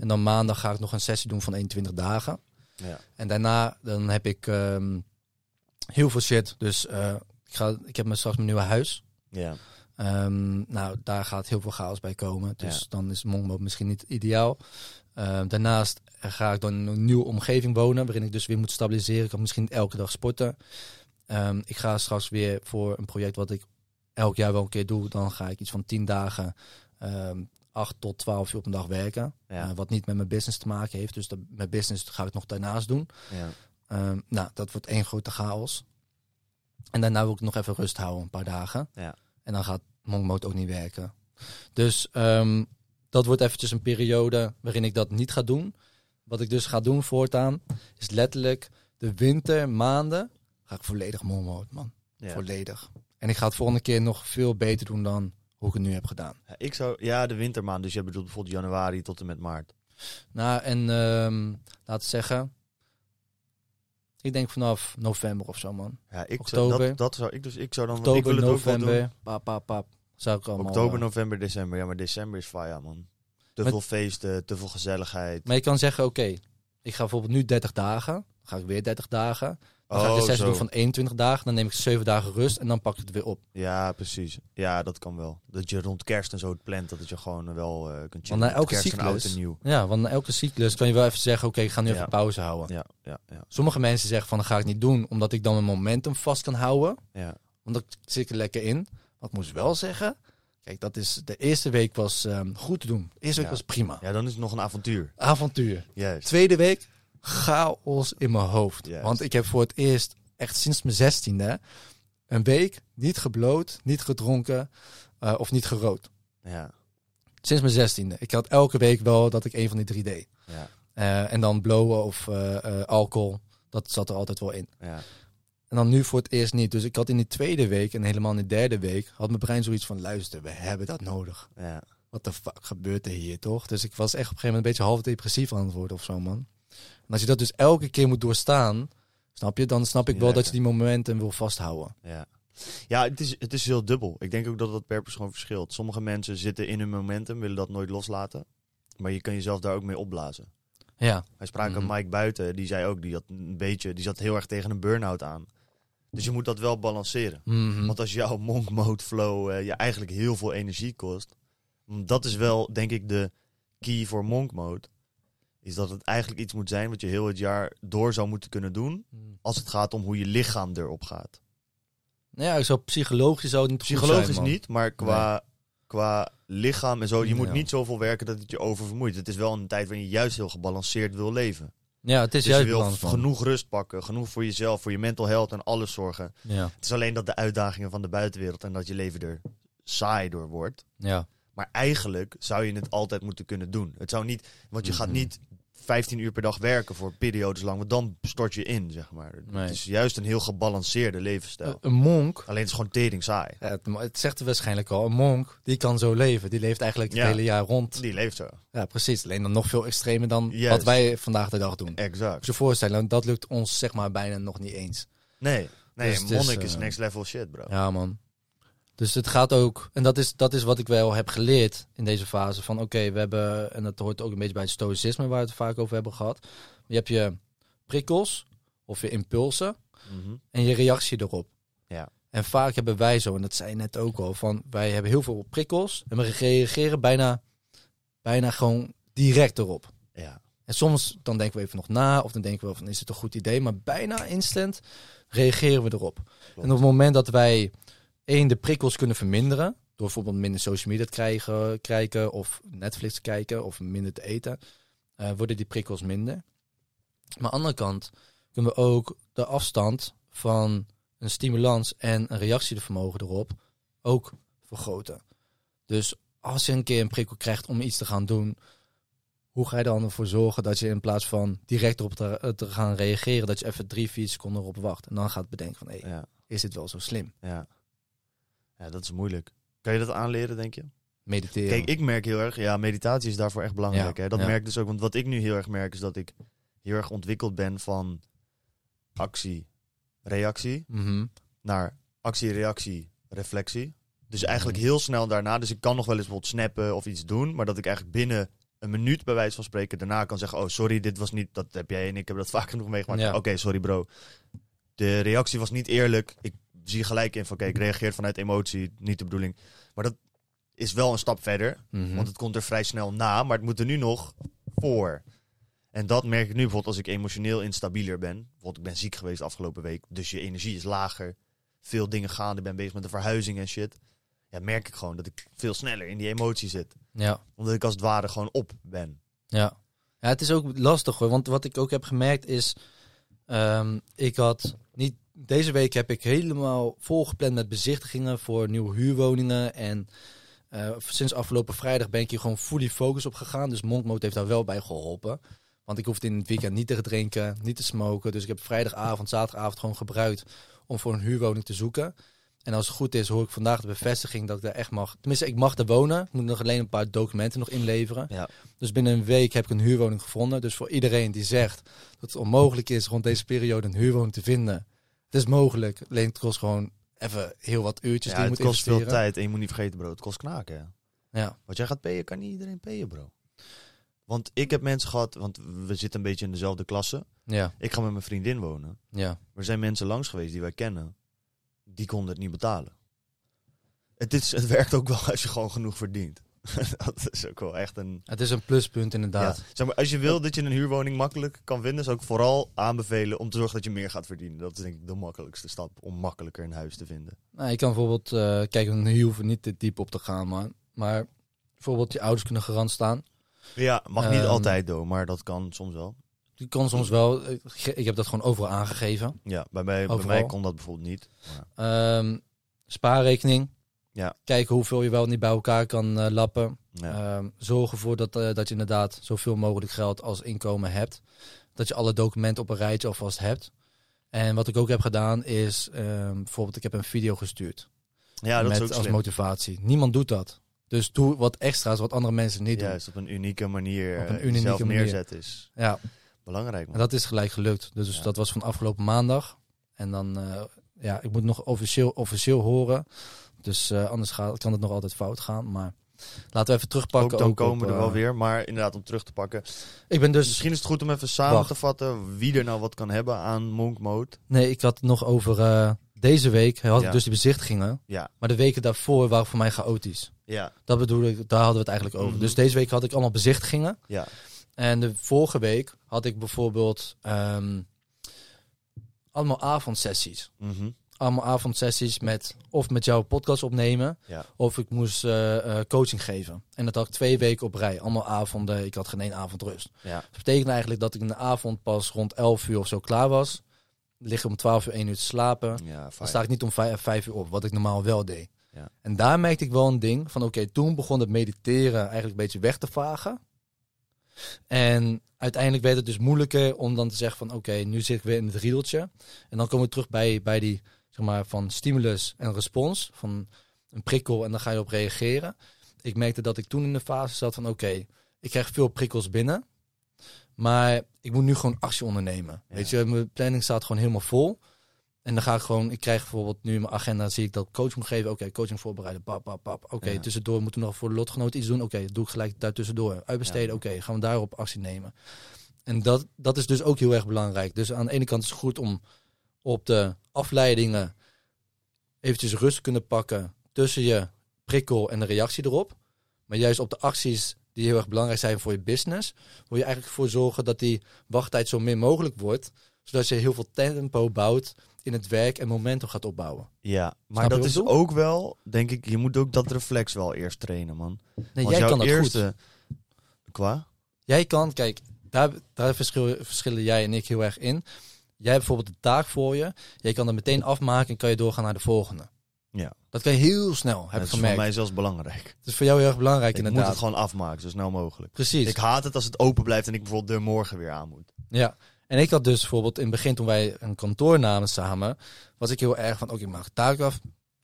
En dan maandag ga ik nog een sessie doen van 21 dagen. Ja. En daarna dan heb ik ehm, heel veel shit. Dus eh, ik, ga, ik heb me straks mijn nieuwe huis. Ja. Ehm, nou, daar gaat heel veel chaos bij komen. Dus Ja. dan is Mongo misschien niet ideaal. Ehm, daarnaast ga ik dan in een nieuwe omgeving wonen, waarin ik dus weer moet stabiliseren. Ik kan misschien elke dag sporten. Ik ga straks weer voor een project wat ik elk jaar wel een keer doe. Dan ga ik iets van 10 dagen, 8 tot 12 uur op een dag werken. Ja. Eh, wat niet met mijn business te maken heeft. Dus de, mijn business ga ik nog daarnaast doen. ja. Ehm, nou, dat wordt één grote chaos. En daarna wil ik nog even rust houden, een paar dagen. Ja. En dan gaat Mode ook niet werken. Dus ehm, dat wordt eventjes een periode waarin ik dat niet ga doen. Wat ik dus ga doen voortaan, is letterlijk de wintermaanden ga ik volledig Monk Mode, man. Volledig. En ik ga het volgende keer nog veel beter doen dan hoe ik het nu heb gedaan. Ja, ik zou, ja, de wintermaand. Dus je bedoelt bijvoorbeeld januari tot en met maart. Nou, en ehm laten zeggen, ik denk vanaf november of zo, man. Ja, ik Oktober. Zou, dat, dat zou ik dus. Ik zou dan. ik Oktober, wil het ook doen. november, pap, pap, pap. Zou ik allemaal... Oktober, eh, november, december. Ja, maar december is fire, man. Te Maar- veel feesten, te veel gezelligheid. Maar je kan zeggen, oké, ik ga bijvoorbeeld nu 30 dagen. Dan ga ik weer 30 dagen. Dan ga ik Oh, de sessie zo. doen van 21 dagen. Dan neem ik 7 dagen rust en dan pak ik het weer op. Ja, precies. Ja, dat kan wel. Dat je rond kerst en zo het plant, dat het je gewoon wel eh kunt chillen. na met elke kerst en oud cyclus- en nieuw. Ja, want na elke cyclus kan je wel even zeggen, oké, ik ga nu Ja. even pauze houden. Ja, ja, ja, Sommige mensen zeggen van, dan ga ik niet doen, omdat ik dan mijn momentum vast kan houden. ja. Want dat zit ik er lekker in. Wat ik moest wel zeggen, kijk, dat is, de eerste week was ehm, goed te doen. De eerste week Ja. was prima. Ja, dan is het nog een avontuur. Avontuur. Juist. Tweede week, chaos in mijn hoofd. Want ik heb voor het eerst, echt sinds mijn zestiende, een week niet gebloot, niet gedronken eh, of niet gerookt. Ja, Sinds mijn zestiende. Ik had elke week wel dat ik een van die drie deed. ja, Eh, en dan blowen of eh, alcohol, dat zat er altijd wel in. ja. En dan nu voor het eerst niet. Dus ik had in die tweede week en helemaal in de derde week, had mijn brein zoiets van, luister, we hebben dat nodig. ja. Wat de fuck gebeurt er hier, toch? Dus ik was echt op een gegeven moment een beetje half depressief aan het worden of zo, man. En als je dat dus elke keer moet doorstaan, snap je? Dan snap ik wel dat je die momenten wil vasthouden. Ja, ja het, is, het is heel dubbel. Ik denk ook dat dat per persoon verschilt. Sommige mensen zitten in hun momentum, willen dat nooit loslaten. Maar je kan jezelf daar ook mee opblazen. Ja. Hij sprak Mhm. aan Mike buiten, die zei ook, die, had een beetje, die zat heel erg tegen een burn-out aan. Dus je moet dat wel balanceren. Mhm. Want als jouw monk mode flow eh, je eigenlijk heel veel energie kost, mm, dat is wel denk ik de key voor monk mode. Is dat het eigenlijk iets moet zijn wat je heel het jaar door zou moeten kunnen doen. Als het gaat om hoe je lichaam erop gaat. Nou ja, zo psychologisch zou het niet Psychologisch zijn, niet, maar qua, qua lichaam en zo. Je moet Ja. niet zoveel werken dat het je oververmoeit. Het is wel een tijd waarin je juist heel gebalanceerd wil leven. Ja, het is Dus je juist wil balans, man. genoeg rust pakken, genoeg voor jezelf, voor je mental health en alles zorgen. Ja, Het is alleen dat de uitdagingen van de buitenwereld en dat je leven er saai door wordt. ja. Maar eigenlijk zou je het altijd moeten kunnen doen. Het zou niet, want je gaat Mhm. niet 15 uur per dag werken voor periodes lang, want dan stort je in, zeg maar. Nee. Het is juist een heel gebalanceerde levensstijl. Een monk, Alleen het is gewoon tering saai. ja, het, het zegt er waarschijnlijk al, een monk, die kan zo leven. Die leeft eigenlijk het Ja. hele jaar rond. Die leeft zo. Ja, precies. Alleen dan nog veel extremer dan wat wij vandaag de dag doen. Moet Exact. je je voorstellen, dat lukt ons zeg maar bijna nog niet eens. Nee, nee, Dus monnik is, eh, next level shit, bro. Ja, man. Dus het gaat ook, en dat is, dat is wat ik wel heb geleerd in deze fase. Van oké, we hebben, en dat hoort ook een beetje bij het stoïcisme waar we het vaak over hebben gehad. Je hebt je prikkels of je impulsen Mhm. en je reactie erop. Ja. En vaak hebben wij zo, en dat zei je net ook al, van wij hebben heel veel prikkels en we reageren bijna, bijna gewoon direct erop. Ja. En soms dan denken we even nog na, of dan denken we van is het een goed idee, maar bijna instant reageren we erop. En op het moment dat wij één de prikkels kunnen verminderen, door bijvoorbeeld minder social media te krijgen, kijken of Netflix te kijken of minder te eten, eh, worden die prikkels minder. Maar aan de andere kant kunnen we ook de afstand van een stimulans en een reactievermogen erop ook vergroten. Dus als je een keer een prikkel krijgt om iets te gaan doen, hoe ga je dan ervoor zorgen dat je in plaats van direct erop te, te gaan reageren, dat je even drie, vier seconden erop wacht en dan gaat bedenken van, hé, Ja. is dit wel zo slim? Ja. Ja, dat is moeilijk. Kan je dat aanleren, denk je? Mediteren. Kijk, ik merk heel erg, ja, meditatie is daarvoor echt belangrijk. Ja, hè? Dat ja. merk ik dus ook, want wat ik nu heel erg merk is dat ik heel erg ontwikkeld ben van actie, reactie Mhm. naar actie, reactie, reflectie. Dus eigenlijk heel snel daarna, dus ik kan nog wel eens bijvoorbeeld snappen of iets doen, maar dat ik eigenlijk binnen een minuut bij wijze van spreken daarna kan zeggen, oh sorry, dit was niet, dat heb jij en ik heb dat vaak genoeg meegemaakt. Ja. Oké, sorry bro. De reactie was niet eerlijk. Ik zie gelijk in van, oké, ik reageer vanuit emotie, niet de bedoeling. Maar dat is wel een stap verder. Mhm. Want het komt er vrij snel na, maar het moet er nu nog voor. En dat merk ik nu bijvoorbeeld als ik emotioneel instabieler ben. Bijvoorbeeld ik ben ziek geweest afgelopen week, dus je energie is lager. Veel dingen gaande, ben bezig met de verhuizing en shit. Ja, merk ik gewoon dat ik veel sneller in die emotie zit. Ja, Omdat ik als het ware gewoon op ben. ja. Ja, het is ook lastig hoor. Want wat ik ook heb gemerkt is... ehm, ik had niet... Deze week heb ik helemaal volgepland met bezichtigingen voor nieuwe huurwoningen. En eh, sinds afgelopen vrijdag ben ik hier gewoon fully focus op gegaan. Dus Monkmode heeft daar wel bij geholpen. Want ik hoefde in het weekend niet te drinken, niet te smoken. Dus ik heb vrijdagavond, zaterdagavond gewoon gebruikt om voor een huurwoning te zoeken. En als het goed is, hoor ik vandaag de bevestiging dat ik daar echt mag. Tenminste, ik mag er wonen. Ik moet nog alleen een paar documenten nog inleveren. Ja. Dus binnen een week heb ik een huurwoning gevonden. Dus voor iedereen die zegt dat het onmogelijk is rond deze periode een huurwoning te vinden. Het is mogelijk. Alleen het kost gewoon even heel wat uurtjes Ja, die het moet kost veel tijd en je moet niet vergeten bro, het kost knaken. hè. Ja. Wat jij gaat payen, kan niet iedereen payen bro. Want ik heb mensen gehad, want we zitten een beetje in dezelfde klasse. Ja, Ik ga met mijn vriendin wonen. ja. Er zijn mensen langs geweest die wij kennen. Die konden het niet betalen. Het, is, het werkt ook wel als je gewoon genoeg verdient. dat is ook wel echt een... Het is een pluspunt inderdaad. Ja. Zeg maar, als je wil dat je een huurwoning makkelijk kan vinden... zou ik vooral aanbevelen om te zorgen dat je meer gaat verdienen. Dat is denk ik de makkelijkste stap om makkelijker een huis te vinden. Nou, je kan bijvoorbeeld, eh kijk, hier hoeven niet te diep op te gaan, man. Maar bijvoorbeeld je ouders kunnen garant staan. Ja, mag niet Ehm. altijd door, maar dat kan soms wel. Die kan soms wel. Ik heb dat gewoon overal aangegeven. Ja, bij mij, bij Overal. mij kon dat bijvoorbeeld niet. Maar, Ehm, spaarrekening. Ja. Kijken hoeveel je wel niet bij elkaar kan eh, lappen. ja. Ehm, zorg ervoor dat, eh, dat je inderdaad zoveel mogelijk geld als inkomen hebt. Dat je alle documenten op een rijtje alvast hebt. En wat ik ook heb gedaan is, ehm, bijvoorbeeld ik heb een video gestuurd. ja, dat met is ook als motivatie. Niemand doet dat. Dus doe wat extra's wat andere mensen niet doen. Juist, op een unieke manier Op een eh, unieke zelf manier. neerzetten is Ja, belangrijk. Man. en dat is gelijk gelukt. Dus Ja. dat was van afgelopen maandag. En dan, ja, ik moet nog officieel, officieel horen. Dus eh, anders gaat, kan het nog altijd fout gaan. Maar Laten we even terugpakken. Ook dan ook komen we er wel eh, weer. Maar inderdaad, om terug te pakken. Ik ben dus... Misschien is het goed om even samen Wacht. te vatten wie er nou wat kan hebben aan Monk Mode. Nee, ik had het nog over... eh, deze week had Ja. ik dus die bezichtigingen. Ja, Maar de weken daarvoor waren voor mij chaotisch. ja, Dat bedoel ik, daar hadden we het eigenlijk over. Mhm. Dus deze week had ik allemaal bezichtigingen. ja. En de vorige week had ik bijvoorbeeld ehm, allemaal avondsessies. Mhm. Allemaal avondsessies met of met jouw podcast opnemen, Ja. of ik moest eh, eh, coaching geven. En dat had ik twee weken op rij. Allemaal avonden. Ik had geen één avond rust. Ja. Dat betekende eigenlijk dat ik in de avond pas rond 11 uur of zo klaar was. Lig om 12 uur 1 uur te slapen. Ja, Dan sta ik niet om vijf, vijf uur op, wat ik normaal wel deed. Ja. En daar merkte ik wel een ding van, oké, toen begon het mediteren eigenlijk een beetje weg te vagen. En uiteindelijk werd het dus moeilijker om dan te zeggen van, oké, nu zit ik weer in het riedeltje. En dan komen we terug bij, bij die, zeg maar, van stimulus en respons, van een prikkel en dan ga je op reageren. Ik merkte dat ik toen in de fase zat van, oké, ik krijg veel prikkels binnen. Maar ik moet nu gewoon actie ondernemen. Ja. Weet je, mijn planning staat gewoon helemaal vol. En dan ga ik gewoon, ik krijg bijvoorbeeld nu in mijn agenda, zie ik dat coach moet geven. Oké, coaching voorbereiden, pap, pap, pap. Oké, Ja. tussendoor moeten we nog voor de lotgenoot iets doen. Oké, doe ik gelijk daar tussendoor. Uitbesteden, oké, gaan we daarop actie nemen. En dat, dat is dus ook heel erg belangrijk. Dus aan de ene kant is het goed om op de afleidingen eventjes rust te kunnen pakken tussen je prikkel en de reactie erop. Maar juist op de acties die heel erg belangrijk zijn voor je business, wil je eigenlijk voor zorgen dat die wachttijd zo min mogelijk wordt. Zodat je heel veel tempo bouwt in het werk en momentum gaat opbouwen. Ja, maar Snap je dat is ook wel, denk ik, je moet ook dat reflex wel eerst trainen, man. Nee, Als jij kan dat goed. Qua? Jij kan, kijk, daar, daar verschillen, verschillen jij en ik heel erg in. Jij hebt bijvoorbeeld een taak voor je. Jij kan dat meteen afmaken en kan je doorgaan naar de volgende. Ja. Dat kan je heel snel, heb dat ik is voor gemerkt. mij zelfs belangrijk. Het is voor jou heel erg belangrijk Ik moet inderdaad. het gewoon afmaken, zo snel mogelijk. Precies. Ik haat het als het open blijft en ik bijvoorbeeld de morgen weer aan moet. Ja. En ik had dus bijvoorbeeld in het begin toen wij een kantoor namen samen, was ik heel erg van, oké, ik maak taak af.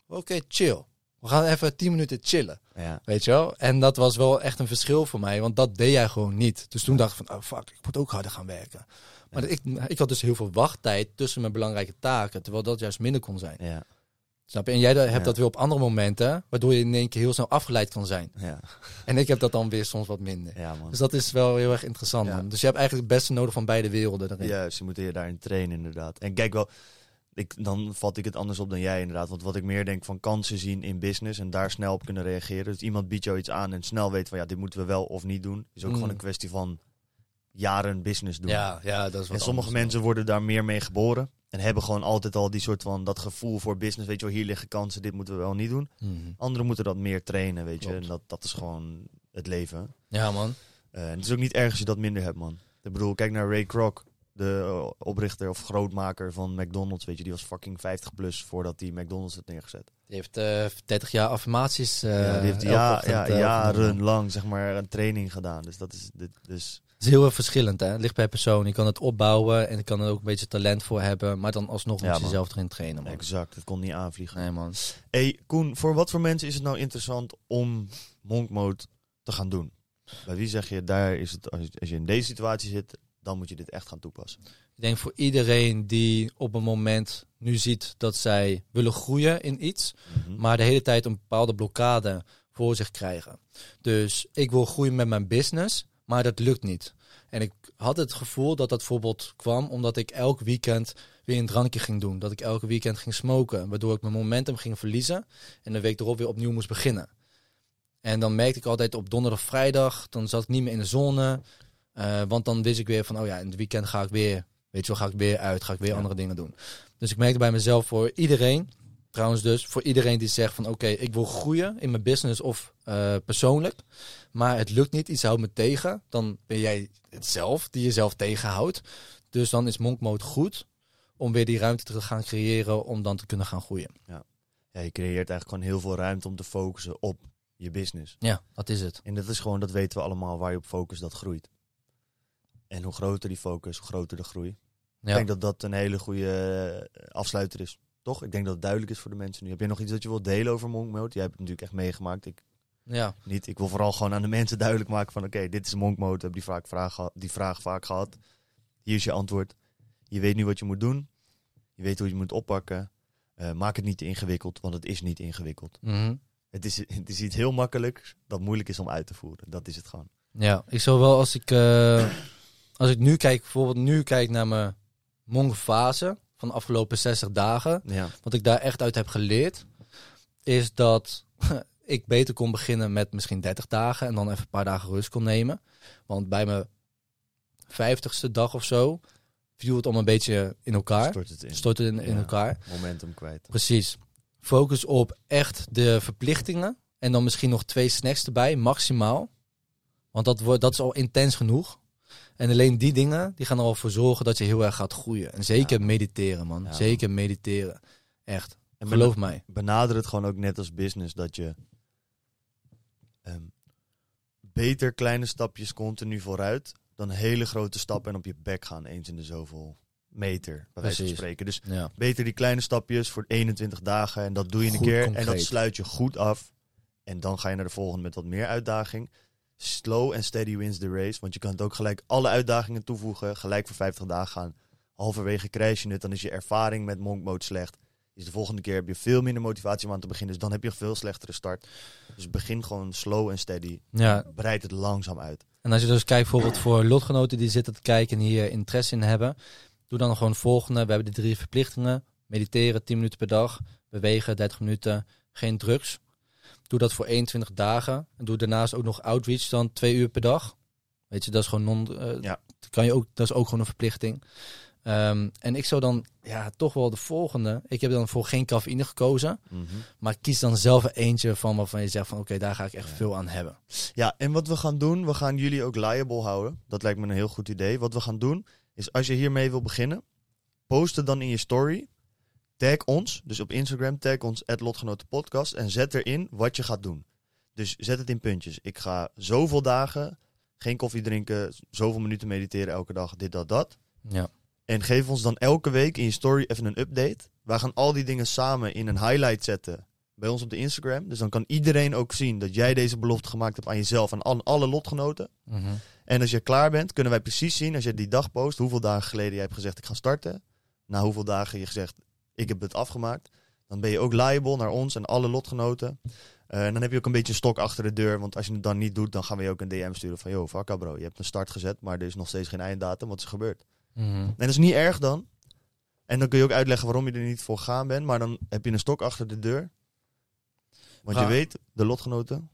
Oké, chill. We gaan even 10 minuten chillen. Ja. Weet je wel? En dat was wel echt een verschil voor mij, want dat deed jij gewoon niet. Dus toen dacht ik van, oh fuck, ik moet ook harder gaan werken. Maar ik, ik had dus heel veel wachttijd tussen mijn belangrijke taken, terwijl dat juist minder kon zijn. Ja. Snap je? En jij hebt Ja. dat weer op andere momenten, waardoor je in één keer heel snel afgeleid kan zijn. Ja. En ik heb dat dan weer soms wat minder. ja, man. Dus dat is wel heel erg interessant. Man. Dus je hebt eigenlijk het beste nodig van beide werelden erin. Juist, je moet je daarin trainen inderdaad. En kijk wel, ik, dan vat ik het anders op dan jij inderdaad. Want wat ik meer denk van kansen zien in business en daar snel op kunnen reageren. Dus iemand biedt jou iets aan en snel weet van ja, dit moeten we wel of niet doen. Is ook Mm. gewoon een kwestie van jaren business doen. Ja, ja, dat is wat En sommige anders. mensen worden daar meer mee geboren. En hebben gewoon altijd al die soort van dat gevoel voor business. Weet je wel, hier liggen kansen, dit moeten we wel niet doen. Mhm. Anderen moeten dat meer trainen, weet je. En dat, dat is gewoon het leven. Ja, man. Eh, en het is ook niet erg als je dat minder hebt, man. Ik bedoel, kijk naar Ray Kroc, de eh, oprichter of grootmaker van McDonald's. Weet je, die was fucking 50 plus voordat hij McDonald's had neergezet. Die heeft eh 30 jaar affirmaties. eh ja, die heeft ja, ochtend, ja, jarenlang zeg maar een training gedaan. Dus dat is dit, dus Het is heel erg verschillend, hè. Het ligt per persoon. Je kan het opbouwen en je kan er ook een beetje talent voor hebben. Maar dan alsnog Ja, moet je jezelf erin trainen, man. exact. Het kon niet aanvliegen. Nee, man. Hey Koen, voor wat voor mensen is het nou interessant om monk mode te gaan doen? Bij wie zeg je, daar is het, als je, als je in deze situatie zit, dan moet je dit echt gaan toepassen. Ik denk voor iedereen die op een moment nu ziet dat zij willen groeien in iets, Mhm. maar de hele tijd een bepaalde blokkade voor zich krijgen. Dus ik wil groeien met mijn business, maar dat lukt niet. En ik had het gevoel dat dat bijvoorbeeld kwam omdat ik elk weekend weer een drankje ging doen. Dat ik elke weekend ging smoken, waardoor ik mijn momentum ging verliezen en de week erop weer opnieuw moest beginnen. En dan merkte ik altijd op donderdag, vrijdag, dan zat ik niet meer in de zone. Eh, want dan wist ik weer van, oh ja, in het weekend ga ik weer, weet je wel, ga ik weer uit, ga ik weer Ja. andere dingen doen. Dus ik merkte bij mezelf voor iedereen, trouwens dus, voor iedereen die zegt van, oké, ik wil groeien in mijn business of eh, persoonlijk, maar het lukt niet, iets houdt me tegen, dan ben jij het zelf die jezelf tegenhoudt. Dus dan is Monk Mode goed om weer die ruimte te gaan creëren om dan te kunnen gaan groeien. Ja, je creëert eigenlijk gewoon heel veel ruimte om te focussen op je business. Ja, dat is het. En dat is gewoon, dat weten we allemaal, waar je op focust, dat groeit. En hoe groter die focus, hoe groter de groei. Ik Ja. denk dat dat een hele goede eh, afsluiter is. Toch? Ik denk dat het duidelijk is voor de mensen nu. Heb je nog iets dat je wilt delen over Monk Mode? Jij hebt het natuurlijk echt meegemaakt. Ik ja. niet. Ik wil vooral gewoon aan de mensen duidelijk maken van... Oké, dit is Monk Mode. Hebben die, vaak vraag, die vraag vaak gehad. Hier is je antwoord. Je weet nu wat je moet doen. Je weet hoe je moet oppakken. Eh, maak het niet te ingewikkeld, want het is niet ingewikkeld. Mhm. Het is, het is iets heel makkelijks dat moeilijk is om uit te voeren. Dat is het gewoon. Ja, ik zou wel als ik, eh, als ik nu kijk, bijvoorbeeld nu kijk naar mijn Monk-fase van de afgelopen 60 dagen. Ja. Wat ik daar echt uit heb geleerd, is dat ik beter kon beginnen met misschien 30 dagen en dan even een paar dagen rust kon nemen. Want bij mijn 50ste dag of zo viel het allemaal een beetje in elkaar. Stort het in. Stortte in, in Ja. elkaar. Momentum kwijt. Precies. Focus op echt de verplichtingen. En dan misschien nog twee snacks erbij, maximaal. Want dat, wordt, dat is al intens genoeg. En alleen die dingen, die gaan er al voor zorgen dat je heel erg gaat groeien. En zeker Ja. mediteren, man. Ja, zeker mediteren. Echt. En Geloof mij. benader het gewoon ook net als business dat je ehm, beter kleine stapjes continu vooruit dan hele grote stappen en op je bek gaan eens in de zoveel meter, bij wijze van spreken. Dus Ja. beter die kleine stapjes voor 21 dagen en dat doe je een keer en dat sluit je goed af. En dan ga je naar de volgende met wat meer uitdaging. Slow and steady wins the race, want je kan het ook gelijk alle uitdagingen toevoegen, gelijk voor 50 dagen gaan. Halverwege crash je het, dan is je ervaring met monk mode slecht. Is de volgende keer heb je veel minder motivatie om aan te beginnen, dus dan heb je een veel slechtere start. Dus begin gewoon slow en steady. ja. Breid het langzaam uit. En als je dus kijkt bijvoorbeeld voor lotgenoten die zitten te kijken en hier interesse in hebben. Doe dan gewoon volgende. We hebben de drie verplichtingen. Mediteren 10 minuten per dag. Bewegen 30 minuten. Geen drugs. Doe dat voor 21 dagen. En doe daarnaast ook nog outreach dan 2 uur per dag. Weet je, dat is gewoon non... eh, Ja. Kan je ook, dat is ook gewoon een verplichting. Ehm, en ik zou dan ja, toch wel de volgende. Ik heb dan voor geen cafeïne gekozen. Maar kies dan zelf eentje van waarvan je zegt van oké, daar ga ik echt Ja. veel aan hebben. Ja, en wat we gaan doen, we gaan jullie ook liable houden. Dat lijkt me een heel goed idee. Wat we gaan doen, is als je hiermee wil beginnen, post het dan in je story. Tag ons, dus op Instagram, tag ons, @lotgenotenpodcast en zet erin wat je gaat doen. Dus zet het in puntjes. Ik ga zoveel dagen geen koffie drinken, zoveel minuten mediteren elke dag, dit, dat, dat. Ja. En geef ons dan elke week in je story even een update. Wij gaan al die dingen samen in een highlight zetten bij ons op de Instagram. Dus dan kan iedereen ook zien dat jij deze belofte gemaakt hebt aan jezelf en aan alle lotgenoten. Mhm. En als je klaar bent, kunnen wij precies zien als je die dag post, hoeveel dagen geleden jij hebt gezegd ik ga starten. Na hoeveel dagen je gezegd ik heb het afgemaakt. Dan ben je ook liable naar ons en alle lotgenoten. Eh, en dan heb je ook een beetje een stok achter de deur. Want als je het dan niet doet, dan gaan we je ook een DM sturen van... Yo, vakka bro, je hebt een start gezet, maar er is nog steeds geen einddatum. Wat is er gebeurd? Mhm. En dat is niet erg dan. En dan kun je ook uitleggen waarom je er niet voor gaan bent. Maar dan heb je een stok achter de deur. Want je weet, de lotgenoten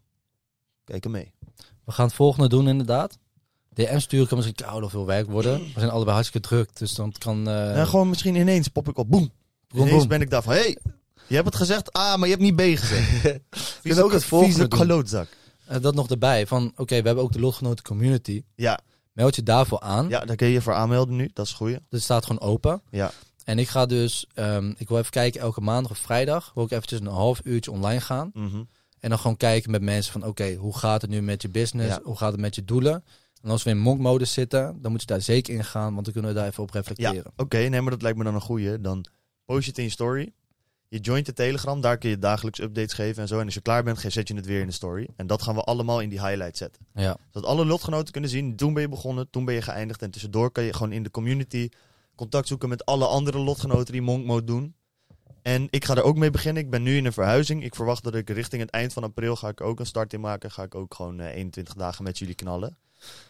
kijken mee. We gaan het volgende doen inderdaad. DM sturen kan misschien koud of veel werk worden. We zijn allebei hartstikke druk, dus dan kan... en gewoon misschien ineens pop ik op, boem. Boem, ineens boem. ben ik daar van, hey, je hebt het gezegd, ah, maar je hebt niet B gezegd. kunnen ook het volgende doen. Eh, dat nog erbij, van oké, we hebben ook de lotgenoten community. Ja, Meld je daarvoor aan. ja, daar kun je je voor aanmelden nu, dat is goed. Het staat gewoon open. Ja. En ik ga dus, ehm, ik wil even kijken, elke maandag of vrijdag wil ik eventjes een half uurtje online gaan. Mhm. En dan gewoon kijken met mensen van oké, hoe gaat het nu met je business? Ja. Hoe gaat het met je doelen? En als we in monk-modus zitten, dan moet je daar zeker in gaan, want dan kunnen we daar even op Ja, reflecteren. oké, nee, maar dat lijkt me dan een goeie. Dan post je het in je story. Je joint de Telegram, daar kun je dagelijks updates geven en zo. En als je klaar bent, zet je het weer in de story. En dat gaan we allemaal in die highlight zetten. Ja. Zodat alle lotgenoten kunnen zien, toen ben je begonnen, toen ben je geëindigd. En tussendoor kan je gewoon in de community contact zoeken met alle andere lotgenoten die Monk Mode doen. En ik ga er ook mee beginnen. Ik ben nu in een verhuizing. Ik verwacht dat ik richting het eind van april ga ik ook een start in maken. Ga ik ook gewoon eh, 21 dagen met jullie knallen.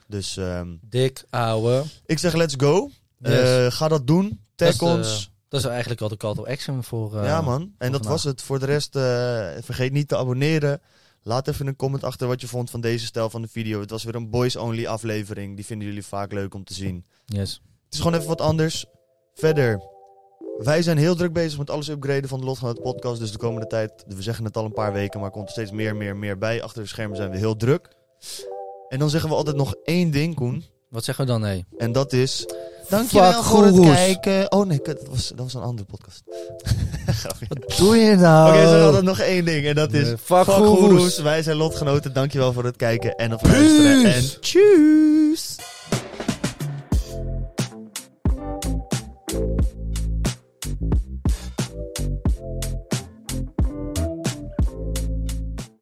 Dus ehm, Dik, ouwe. ik zeg let's go. Yes. Eh, ga dat doen. Tag eh, ons. Dat is eigenlijk al de call to action voor... eh, ja man. En dat vandaag. was het. Voor de rest, eh, vergeet niet te abonneren. Laat even een comment achter wat je vond van deze stijl van de video. Het was weer een boys-only aflevering. Die vinden jullie vaak leuk om te zien. Yes. Het is gewoon even wat anders. Verder, wij zijn heel druk bezig met alles upgraden van de Lotgenoot podcast. Dus de komende tijd, we zeggen het al een paar weken, maar komt er steeds meer, meer, meer bij. Achter de schermen zijn we heel druk. En dan zeggen we altijd nog één ding, Koen. Wat zeggen we dan? Nee. En dat is... Dankjewel Fuck voor het kijken. Oh nee, kut, dat was, dat was een andere podcast. Grapje. Wat doe je nou? Oké, zeg altijd nog één ding. En dat is... Eh, fuck goeroes. Wij zijn lotgenoten. Dankjewel voor het kijken en of luisteren. En tjus!